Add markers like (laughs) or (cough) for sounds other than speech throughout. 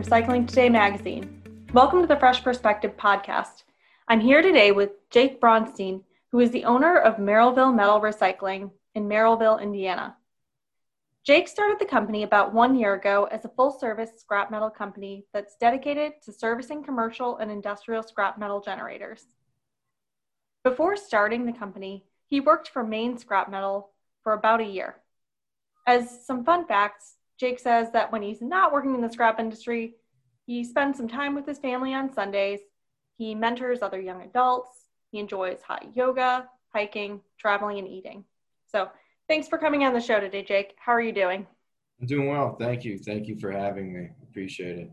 Recycling Today magazine. Welcome to the Fresh Perspective podcast. I'm here today with Jake Bronstein, who is the owner of Merrillville Metal Recycling in Merrillville, Indiana. Jake started the company about one year ago as a full service scrap metal company that's dedicated to servicing commercial and industrial scrap metal generators. Before starting the company, he worked for Maine Scrap Metal for about a year. As some fun facts, Jake says that when he's not working in the scrap industry, he spends some time with his family on Sundays. He mentors other young adults. He enjoys hot yoga, hiking, traveling, and eating. So, thanks for coming on the show today, Jake. How are you doing? I'm doing well. Thank you. Thank you for having me. Appreciate it.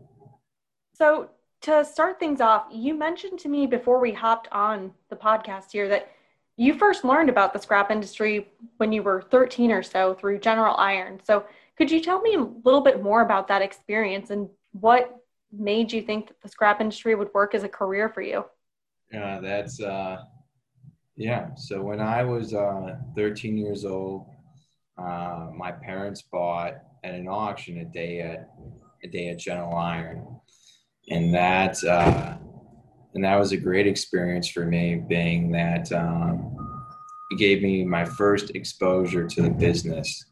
So, to start things off, you mentioned to me before we hopped on the podcast here that you first learned about the scrap industry when you were 13 or so through General Iron. So, could you tell me a little bit more about that experience and what made you think that the scrap industry would work as a career for you? Yeah, that's, uh, yeah. So, when I was uh, 13 years old, uh, my parents bought at an auction a day at a day at General Iron, and that uh, and that was a great experience for me, being that um, it gave me my first exposure to the business.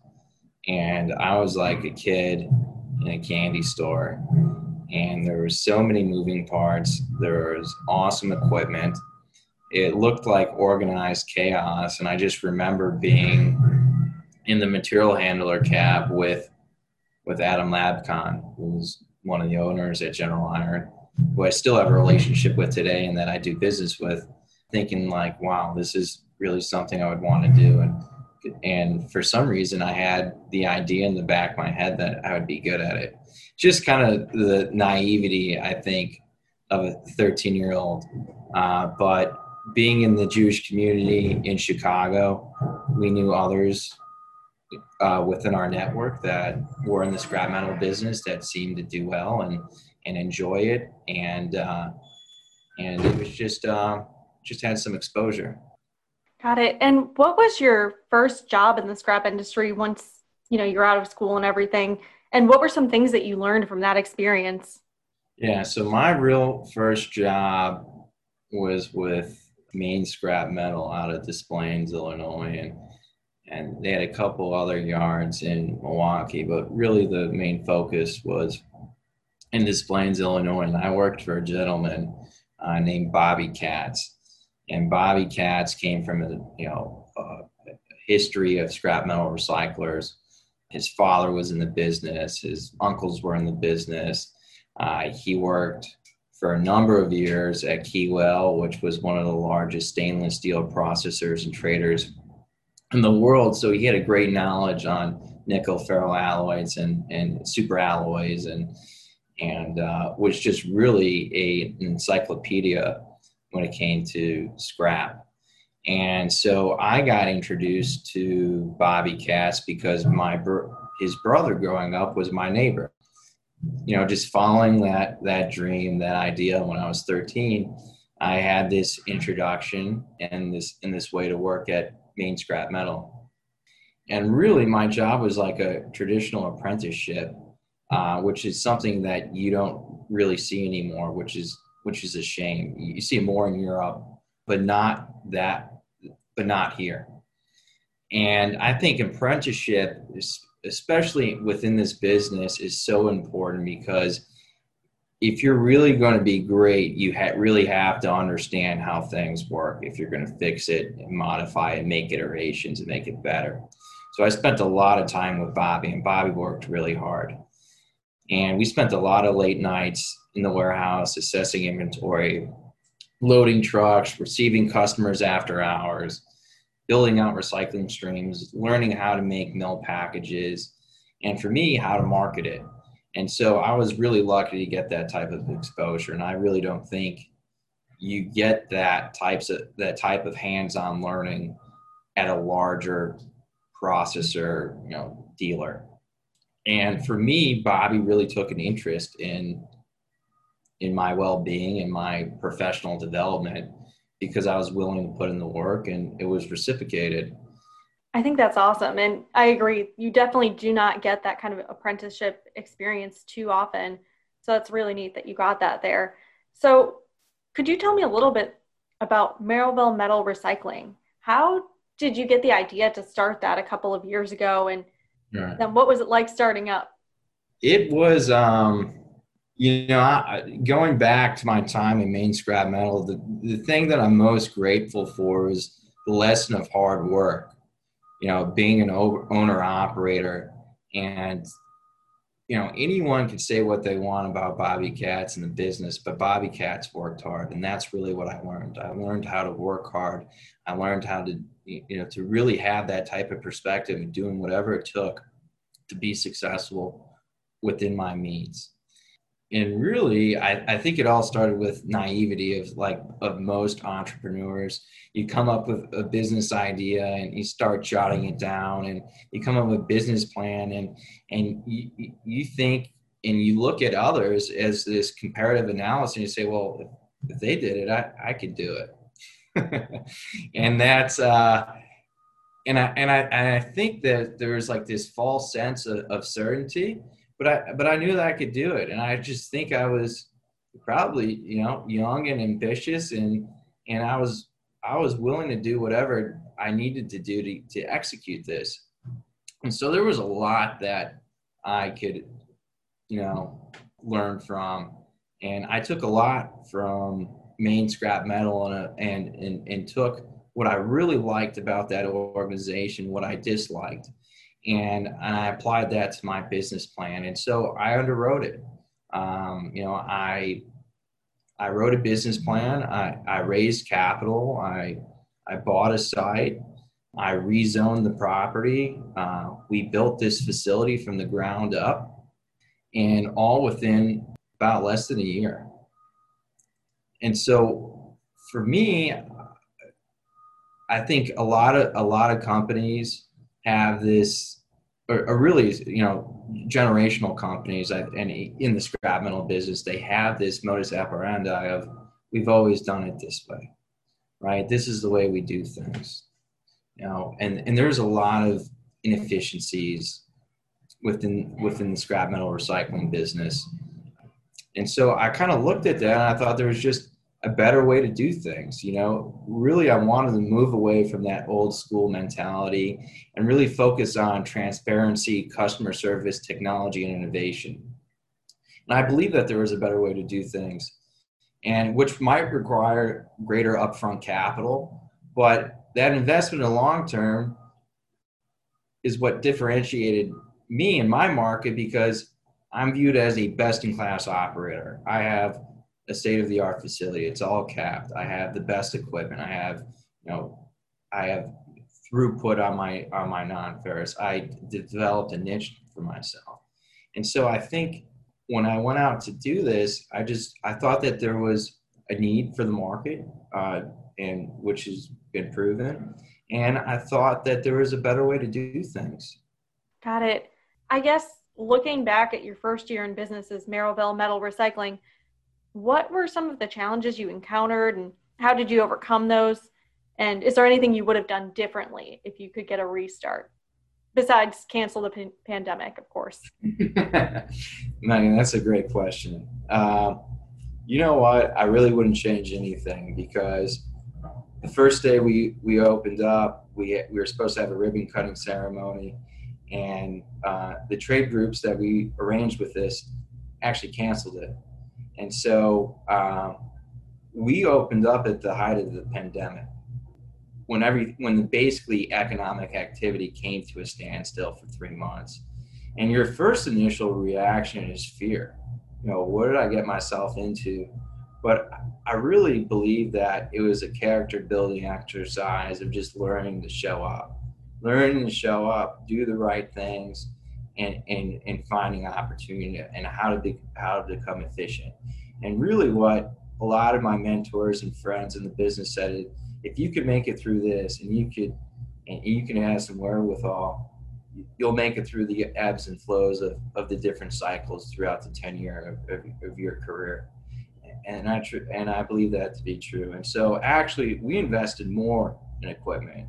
And I was like a kid in a candy store, and there were so many moving parts. There was awesome equipment. It looked like organized chaos, and I just remember being in the material handler cab with with Adam Labkon, who's one of the owners at General Iron who I still have a relationship with today and that I do business with, thinking like, wow, this is really something I would want to do. And and for some reason I had the idea in the back of my head that I would be good at it. Just kind of the naivety, I think, of a 13 year old. Uh, but being in the Jewish community in Chicago, we knew others uh, within our network that were in the scrap metal business that seemed to do well. And and enjoy it and uh, and it was just uh, just had some exposure got it. And what was your first job in the scrap industry once you know you're out of school and everything? And what were some things that you learned from that experience? Yeah so my real first job was with Main Scrap Metal out of Des Plaines, Illinois, and and they had a couple other yards in Milwaukee, but really the main focus was in Des Plaines, Illinois, and I worked for a gentleman uh, named Bobby Katz. And Bobby Katz came from a you know a history of scrap metal recyclers. His father was in the business. His uncles were in the business. Uh, he worked for a number of years at Keywell, which was one of the largest stainless steel processors and traders in the world. So he had a great knowledge on nickel ferroalloys and, and super alloys and and uh, was just really a, an encyclopedia when it came to scrap. And so I got introduced to Bobby Katz because my his brother growing up was my neighbor. You know, just following that that dream, that idea when I was 13, I had this introduction and this in this way to work at Maine Scrap Metal. And really my job was like a traditional apprenticeship uh, which is something that you don't really see anymore, which is which is a shame. You see more in Europe, but not that, but not here. And I think apprenticeship, especially within this business, is so important because if you're really going to be great, you ha- really have to understand how things work. If you're going to fix it and modify it, make iterations and make it better. So I spent a lot of time with Bobby, and Bobby worked really hard. And we spent a lot of late nights in the warehouse assessing inventory, loading trucks, receiving customers after hours, building out recycling streams, learning how to make mill packages, and for me, how to market it. And so I was really lucky to get that type of exposure. And I really don't think you get that types of that type of hands-on learning at a larger processor, you know, dealer. And for me, Bobby really took an interest in in my well-being and my professional development because I was willing to put in the work and it was reciprocated. I think that's awesome. And I agree. You definitely do not get that kind of apprenticeship experience too often. So that's really neat that you got that there. So could you tell me a little bit about Merrillville Metal Recycling? How did you get the idea to start that a couple of years ago? And right. then what was it like starting up? It was, um, you know, I, going back to my time in Maine Scrap Metal, the, the thing that I'm most grateful for is the lesson of hard work. You know, being an owner operator and you know, anyone can say what they want about Bobby Katz and the business, but Bobby Katz worked hard, and that's really what I learned. I learned how to work hard. I learned how to, you know, to really have that type of perspective of doing whatever it took to be successful within my means and really I, I think it all started with naivety of like of most entrepreneurs. You come up with a business idea and you start jotting it down and you come up with a business plan and and you, you think and you look at others as this comparative analysis and you say well if they did it i, I could do it. (laughs) And that's uh and I, and I and I think that there's like this false sense of, of certainty but I but I knew that I could do it, and I just think I was probably you know young and ambitious, and and I was I was willing to do whatever I needed to do to to execute this, and so there was a lot that I could you know learn from, and I took a lot from main Scrap Metal and uh, and and, and took what I really liked about that organization, what I disliked and, I applied that to my business plan. And so I underwrote it. Um, you know, I I wrote a business plan. I, I raised capital. I I bought a site. I rezoned the property. Uh, we built this facility from the ground up, and all within about less than a year. And so, for me, I think a lot of a lot of companies have this, or, or really, you know, generational companies and in the scrap metal business, they have this modus operandi of we've always done it this way, right? This is the way we do things, you know, and and there's a lot of inefficiencies within within the scrap metal recycling business. And so I kind of looked at that and I thought there was just a better way to do things. You know, really, I wanted to move away from that old school mentality and really focus on transparency, customer service, technology, and innovation. And I believe that there was a better way to do things, and which might require greater upfront capital, but that investment in the long term is what differentiated me in my market because I'm viewed as a best in class operator. I have a state of the art facility. It's all capped. I have the best equipment. I have, you know, I have throughput on my on my non-ferrous. I developed a niche for myself, and so I think when I went out to do this, I just I thought that there was a need for the market, uh, and which has been proven, and I thought that there was a better way to do things. Got it. I guess looking back at your first year in business as Merrillville Metal Recycling what were some of the challenges you encountered and how did you overcome those? And is there anything you would have done differently if you could get a restart? Besides cancel the p- pandemic, of course. (laughs) Megan, that's a great question. Uh, you know what? I really wouldn't change anything because the first day we, we opened up, we, we were supposed to have a ribbon cutting ceremony. And uh, the trade groups that we arranged with this actually canceled it. And so um, we opened up at the height of the pandemic when every when basically economic activity came to a standstill for three months. And your first initial reaction is fear. You know, what did I get myself into? But I really believe that it was a character building exercise of just learning to show up, learning to show up, do the right things, and, and, and finding opportunity and how to be, how to become efficient. And really what a lot of my mentors and friends in the business said if you could make it through this and you could and you can have some wherewithal, you'll make it through the ebbs and flows of, of the different cycles throughout the tenure of, of, of your career. And I tr- and I believe that to be true. And so actually we invested more in equipment.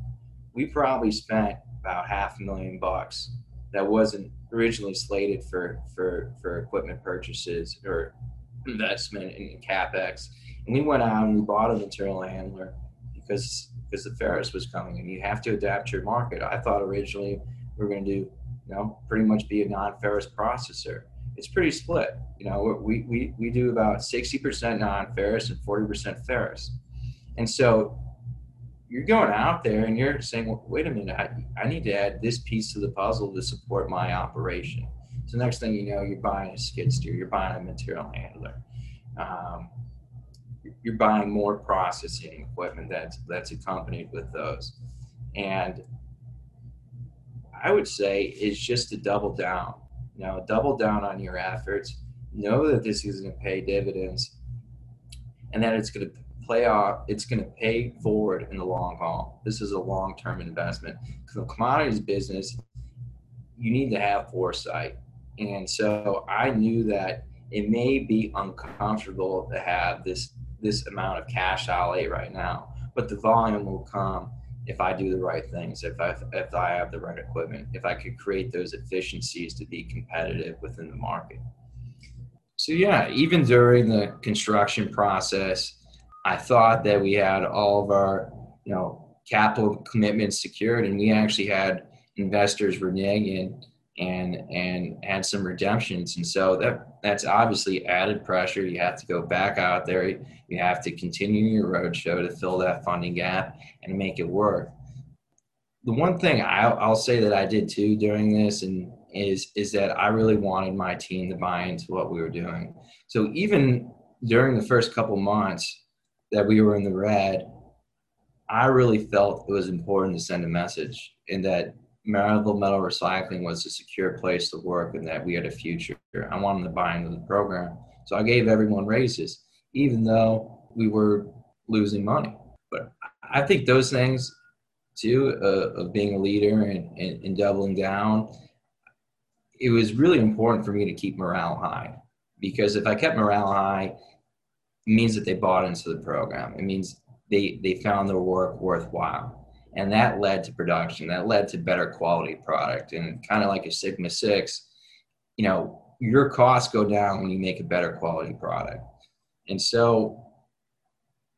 We probably spent about half a million bucks that wasn't originally slated for for for equipment purchases or investment in capex. And we went out and we bought a material handler because because the ferrous was coming, and you have to adapt your market. I thought originally we were going to do, you know, pretty much be a non-ferrous processor. It's pretty split. You know, we we we do about sixty percent non-ferrous and forty percent ferrous, and so you're going out there and you're saying, well, wait a minute, I, I need to add this piece to the puzzle to support my operation. So next thing you know, you're buying a skid steer, you're buying a material handler, um, you're buying more processing equipment that's that's accompanied with those, and I would say is just to double down. You know, double down on your efforts. Know that this is going to pay dividends, and that it's going to play off. It's going to pay forward in the long haul. This is a long-term investment. Because The commodities business, you need to have foresight, and so I knew that it may be uncomfortable to have this this amount of cash outlay right now, but the volume will come if I do the right things, if I if I have the right equipment, if I could create those efficiencies to be competitive within the market. So yeah, even during the construction process, I thought that we had all of our you know capital commitments secured, and we actually had investors reneging and and had some redemptions. And so that that's obviously added pressure. You have to go back out there. You have to continue your roadshow to fill that funding gap and make it work. The one thing I'll, I'll say that i did too during this and is is that i really wanted my team to buy into what we were doing. So even during the first couple months that we were in the red i really felt it was important to send a message in that Merrillville Metal Recycling was a secure place to work and that we had a future. I wanted to buy into the program. So I gave everyone raises, even though we were losing money. But I think those things, too, uh, of being a leader and, and, and doubling down, it was really important for me to keep morale high. Because if I kept morale high, it means that they bought into the program. It means they, they found their work worthwhile. And that led to production. That led to better quality product. And kind of like a sigma six you know your costs go down when you make a better quality product. And so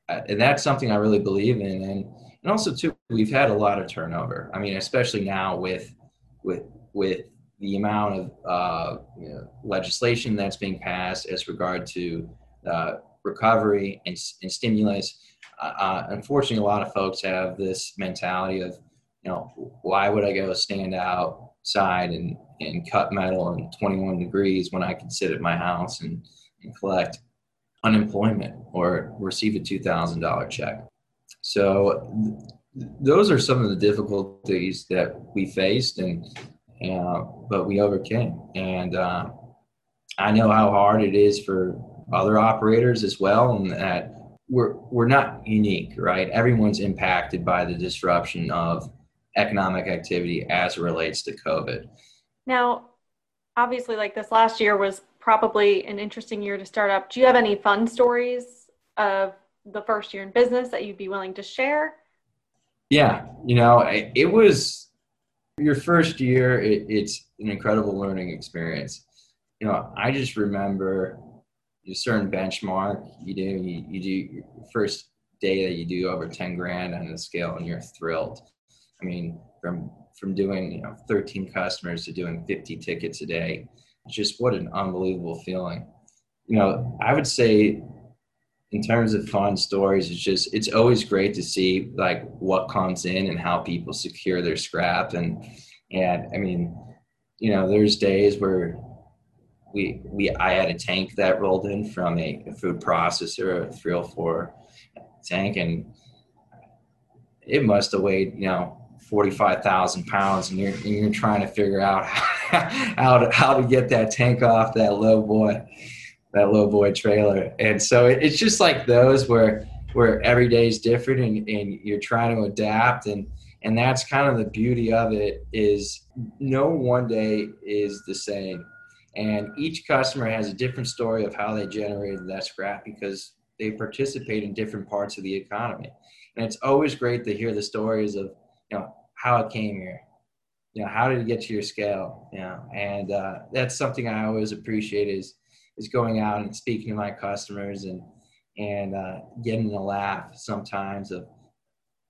uh, and that's something i really believe in. And and also too we've had a lot of turnover. I mean especially now with with with the amount of uh, you know, legislation that's being passed as regard to uh, recovery and, and stimulus uh, unfortunately, a lot of folks have this mentality of, you know, why would I go stand outside and, and cut metal in 21 degrees when I can sit at my house and, and collect unemployment or receive a $2,000 check? So, th- those are some of the difficulties that we faced, and uh, but we overcame. And uh, I know how hard it is for other operators as well, and that we're we're not unique, right? Everyone's impacted by the disruption of economic activity as it relates to COVID. Now, obviously, like this last year was probably an interesting year to start up. Do you have any fun stories of the first year in business that you'd be willing to share? Yeah, you know, it, it was your first year. It, it's an incredible learning experience. You know, I just remember a certain benchmark you do you, you do your first day that you do over 10 grand on the scale and you're thrilled. I mean from from doing you know 13 customers to doing 50 tickets a day It's just what an unbelievable feeling. You know i would say in terms of fun stories it's just it's always great to see like what comes in and how people secure their scrap. And and i mean you know there's days where we we I had a tank that rolled in from a, a food processor, a 304 tank, and it must have weighed you know 45,000 pounds, and you're and you're trying to figure out (laughs) how to how to get that tank off that low boy that low boy trailer, and so it, it's just like those where where every day is different, and, and you're trying to adapt and and that's kind of the beauty of it is no one day is the same and each customer has a different story of how they generated that scrap because they participate in different parts of the economy. And it's always great to hear the stories of, you know, how it came here, you know, how did you get to your scale? You know, and uh, that's something I always appreciate is is going out and speaking to my customers and and uh, getting a laugh sometimes of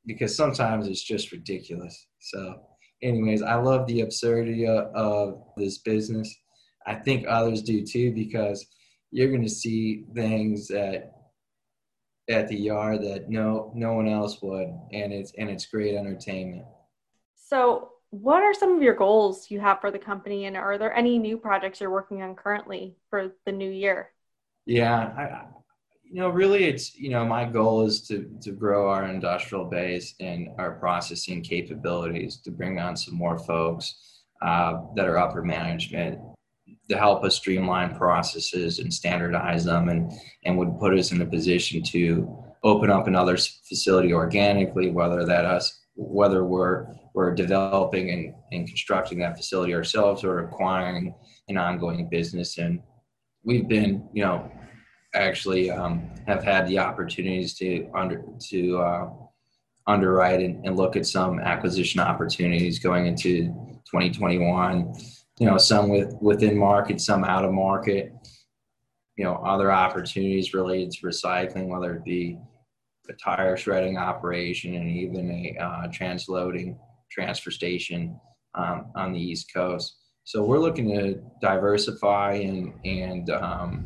because sometimes it's just ridiculous. So, anyways, I love the absurdity of this business. I think others do too because you're going to see things that at the yard that no no one else would, and it's and it's great entertainment. So, what are some of your goals you have for the company, and are there any new projects you're working on currently for the new year? Yeah, I, you know, really, it's you know, my goal is to to grow our industrial base and our processing capabilities to bring on some more folks uh, that are upper management to help us streamline processes and standardize them, and and would put us in a position to open up another facility organically, whether that us whether we're we're developing and, and constructing that facility ourselves or acquiring an ongoing business. And we've been you know actually um, have had the opportunities to under to uh, underwrite and, and, look at some acquisition opportunities going into 2021 you know some with within market some out of market you know other opportunities related to recycling whether it be a tire shredding operation and even a uh, transloading transfer station um, on the east coast so we're looking to diversify and and um,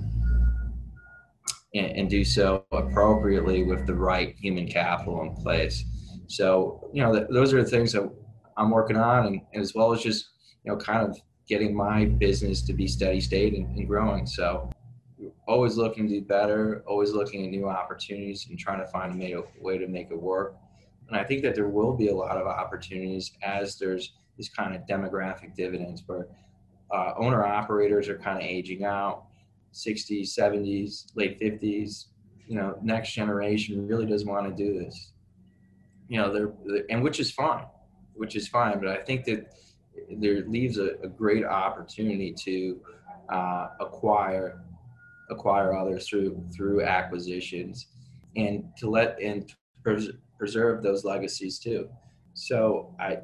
and, and do so appropriately with the right human capital in place. So, you know, th- those are the things that I'm working on, and, and, as well as just, you know, kind of getting my business to be steady state and, and growing. So, always looking to do better, always looking at new opportunities and trying to find a way to make it work. And I think that there will be a lot of opportunities as there's this kind of demographic dividends where uh, owner operators are kind of aging out 60s, 70s, late 50s, you know, next generation really doesn't want to do this. You know, they're, and which is fine, which is fine. But I think that there leaves a, a great opportunity to uh, acquire acquire others through through acquisitions and to let and pres- preserve those legacies too. So I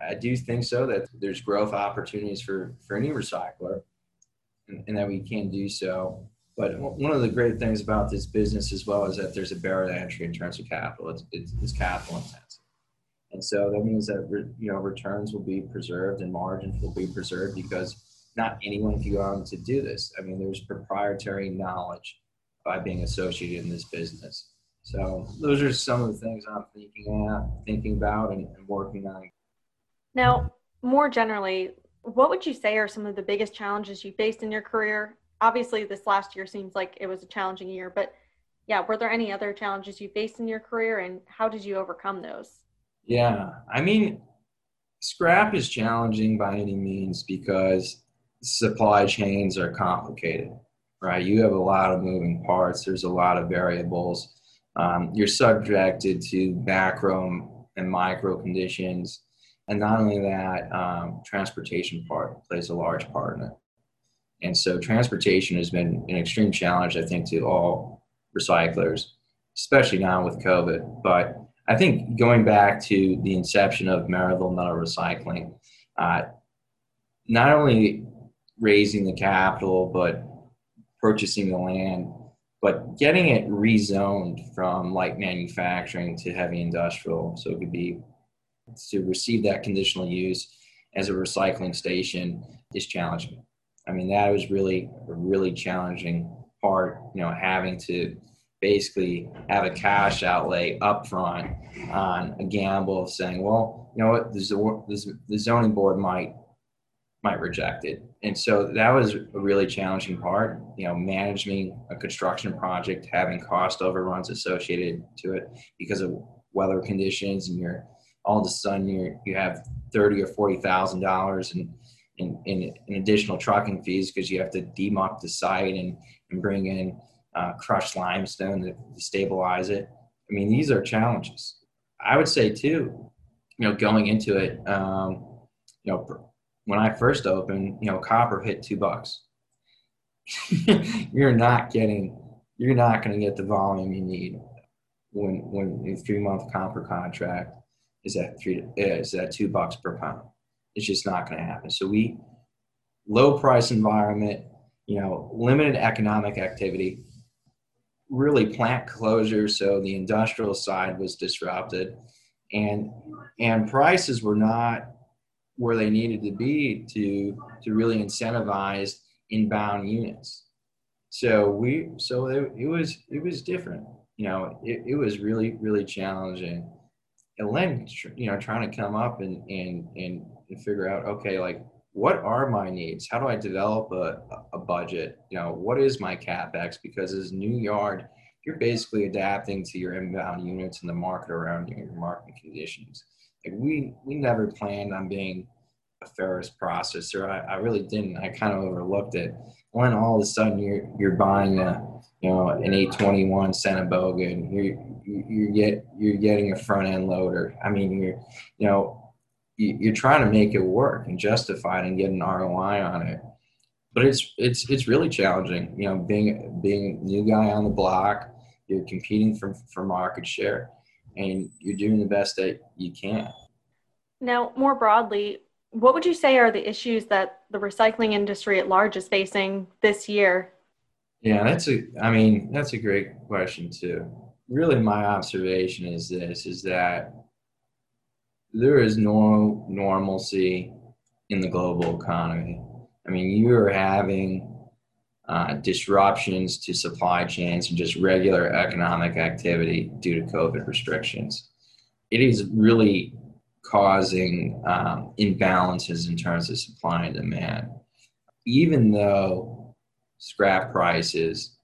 I do think so that there's growth opportunities for for any recycler and, and that we can do so. But one of the great things about this business as well is that there's a barrier to entry in terms of capital. It's, it's, it's capital intensive. So that means that you know returns will be preserved and margins will be preserved because not anyone can go out to do this. I mean, there's proprietary knowledge by being associated in this business. So those are some of the things I'm thinking at, thinking about, and, and working on. Now, more generally, what would you say are some of the biggest challenges you faced in your career? Obviously, this last year seems like it was a challenging year, but yeah, were there any other challenges you faced in your career and how did you overcome those? Yeah, I mean, scrap is challenging by any means because supply chains are complicated, right? You have a lot of moving parts, there's a lot of variables. Um, you're subjected to macro and micro conditions and not only that, um, transportation part plays a large part in it. And so transportation has been an extreme challenge, I think, to all recyclers, especially now with COVID. But I think going back to the inception of Merrillville Metal Recycling, uh, not only raising the capital, but purchasing the land, but getting it rezoned from light manufacturing to heavy industrial. So it could be to receive that conditional use as a recycling station is challenging. I mean, that was really a really challenging part, you know, having to basically have a cash outlay upfront on a gamble of saying, well, you know what, the, the zoning board might might reject it. And so that was a really challenging part, you know, managing a construction project, having cost overruns associated to it because of weather conditions and you're all of a sudden you you have thirty or forty thousand dollars in, in, in additional trucking fees because you have to demuck the site and and bring in uh, crushed limestone to, stabilize it. I mean, these are challenges. I would say too, you know, going into it, um, you know, when I first opened, you know, copper hit two bucks. (laughs) you're not getting, you're not going to get the volume you need when when a three month copper contract is at three is at two bucks per pound. it's just not going to happen. So we low price environment, you know, limited economic activity, really plant closure. So the industrial side was disrupted, and and prices were not where they needed to be to to really incentivize inbound units. So we so it, it was it was different. You know, it, it was really really challenging. And then you know trying to come up and and and, and figure out okay like what are my needs? How do I develop a, a budget? You know, what is my capex? Because as new yard, you're basically adapting to your inbound units and the market around you, your market conditions. Like we we never planned on being a ferrous processor. I, I really didn't. I kind of overlooked it. When all of a sudden you're you're buying a you know an 821 Sennebogen and you're you're get you're getting a front end loader. I mean you're you know you're trying to make it work and justify it and get an ROI on it. But it's it's it's really challenging. You know, being being a new guy on the block, you're competing for for market share, and you're doing the best that you can. Now, more broadly, what would you say are the issues that the recycling industry at large is facing this year? Yeah, that's a. I mean, that's a great question too. Really, my observation is this: is that there is no normalcy in the global economy. I mean, you are having uh, disruptions to supply chains and just regular economic activity due to COVID restrictions. It is really causing um, imbalances in terms of supply and demand. Even though scrap prices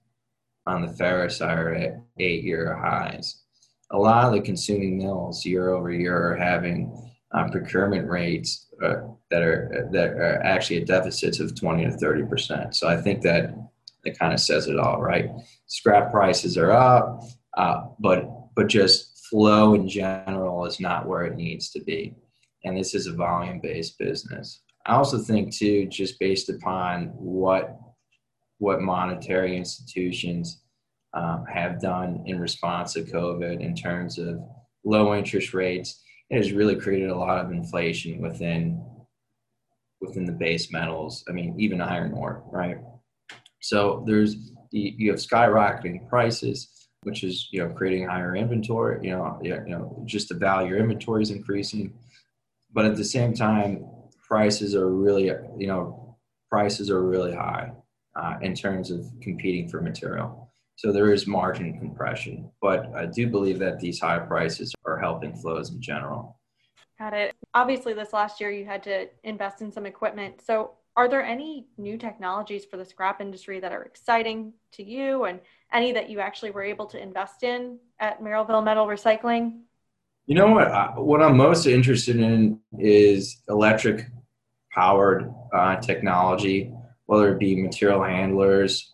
on the ferrous are at eight year highs, a lot of the consuming mills year over year are having uh, procurement rates uh, that are that are actually at deficits of 20 to 30 percent. So I think that that kind of says it all, right? Scrap prices are up, uh, but but just flow in general is not where it needs to be, and this is a volume based business. I also think too, just based upon what what monetary institutions um, have done in response to COVID in terms of low interest rates. It has really created a lot of inflation within within the base metals. I mean, even iron ore, right? So there's you have skyrocketing prices, which is you know creating higher inventory. You know, you know just the value of inventory is increasing, but at the same time, prices are really you know prices are really high uh, in terms of competing for material. So there is margin compression, but I do believe that these high prices are helping flows in general. Got it. Obviously, this last year you had to invest in some equipment. So, are there any new technologies for the scrap industry that are exciting to you and any that you actually were able to invest in at Merrillville Metal Recycling? You know what? What I'm most interested in is electric powered uh, technology, whether it be material handlers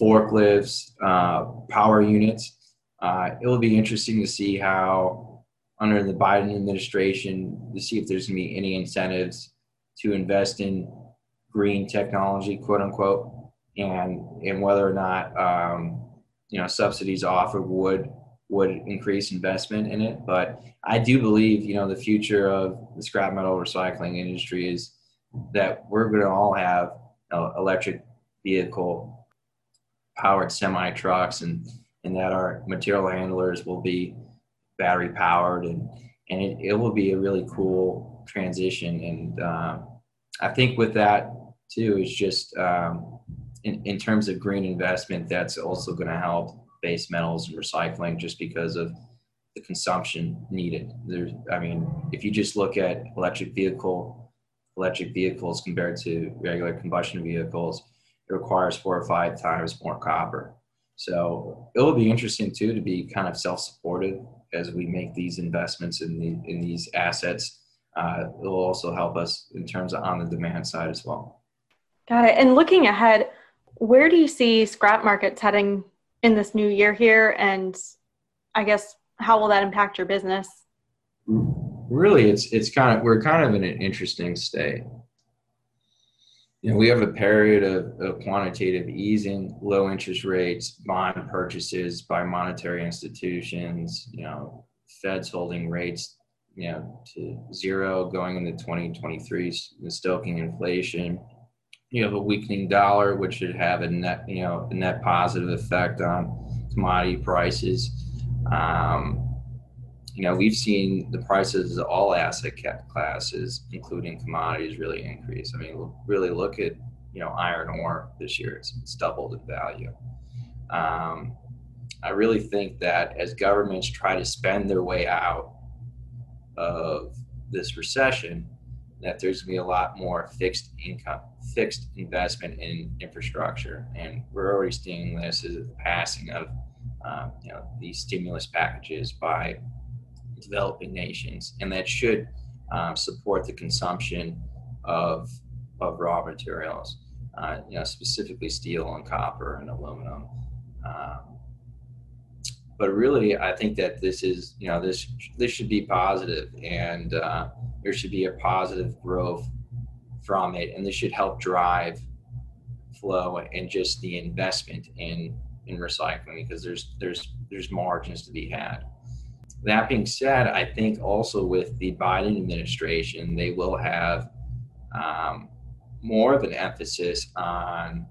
forklifts, uh, power units. Uh, it'll be interesting to see how, under the Biden administration, to see if there's going to be any incentives to invest in green technology, quote unquote, and and whether or not um, you know subsidies offered would would increase investment in it. But I do believe you know the future of the scrap metal recycling industry is that we're going to all have electric vehicle powered semi trucks and and that our material handlers will be battery powered and and it, it will be a really cool transition. And uh, i think with that too is just um, in, in terms of green investment that's also going to help base metals and recycling just because of the consumption needed. There's i mean if you just look at electric vehicle electric vehicles compared to regular combustion vehicles it requires four or five times more copper. So it will be interesting too to be kind of self-supported as we make these investments in the in these assets. Uh, it will also help us in terms of on the demand side as well. Got it. And looking ahead, where do you see scrap markets heading in this new year here? And I guess how will that impact your business? Really, it's it's kind of we're kind of in an interesting state you know, we have a period of, of, quantitative easing, low interest rates, bond purchases by monetary institutions, you know, Fed's holding rates you know to zero going into 2023, stoking inflation. You have a weakening dollar, which should have a net you know a net positive effect on commodity prices. Um, you know, we've seen the prices of all asset classes, including commodities, really increase. I mean, really look at, you know, iron ore this year, it's, it's doubled in value. Um, I really think that as governments try to spend their way out of this recession, that there's going to be a lot more fixed income, fixed investment in infrastructure. And we're already seeing this as the passing of, um, you know, these stimulus packages by developing nations, and that should um, support the consumption of of raw materials, uh, you know, specifically steel and copper and aluminum. Um, but really, I think that this is, you know, this this should be positive, and uh, there should be a positive growth from it, and this should help drive flow and just the investment in in recycling because there's there's there's margins to be had. That being said, I think also with the Biden administration, they will have um, more of an emphasis on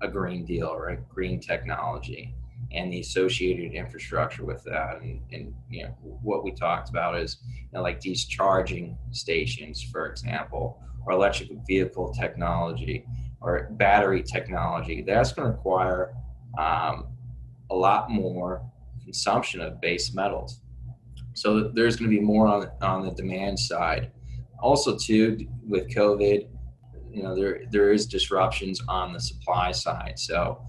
a green deal or a green technology and the associated infrastructure with that. And, and you know what we talked about is you know, like these charging stations, for example, or electric vehicle technology or battery technology. That's going to require um, a lot more consumption of base metals. So there's going to be more on on the demand side. Also, too, with COVID, you know there there is disruptions on the supply side. So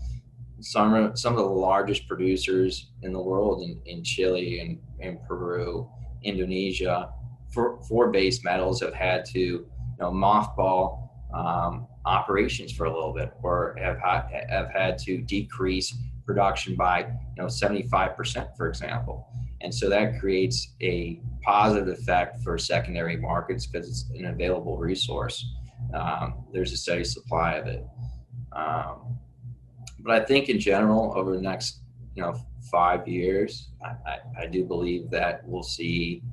some some of the largest producers in the world in, in Chile and, and Peru, Indonesia, for, for base metals have had to you know mothball um, operations for a little bit, or have have had to decrease production by you know 75%, for example. And so that creates a positive effect for secondary markets because it's an available resource. Um, there's a steady supply of it. Um, but I think in general, over the next you know five years, I, I, I do believe that we'll see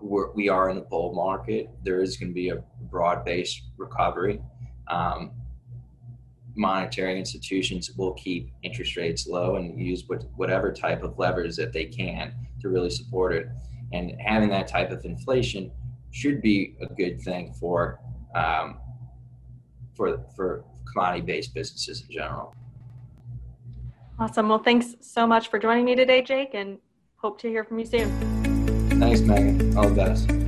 we're, we are in a bull market. There is going to be a broad-based recovery. Um, monetary institutions will keep interest rates low and use what, whatever type of levers that they can to really support it. And having that type of inflation should be a good thing for um, for for commodity-based businesses in general. Awesome. Well, thanks so much for joining me today, Jake, and hope to hear from you soon. Thanks, Megan. All the best.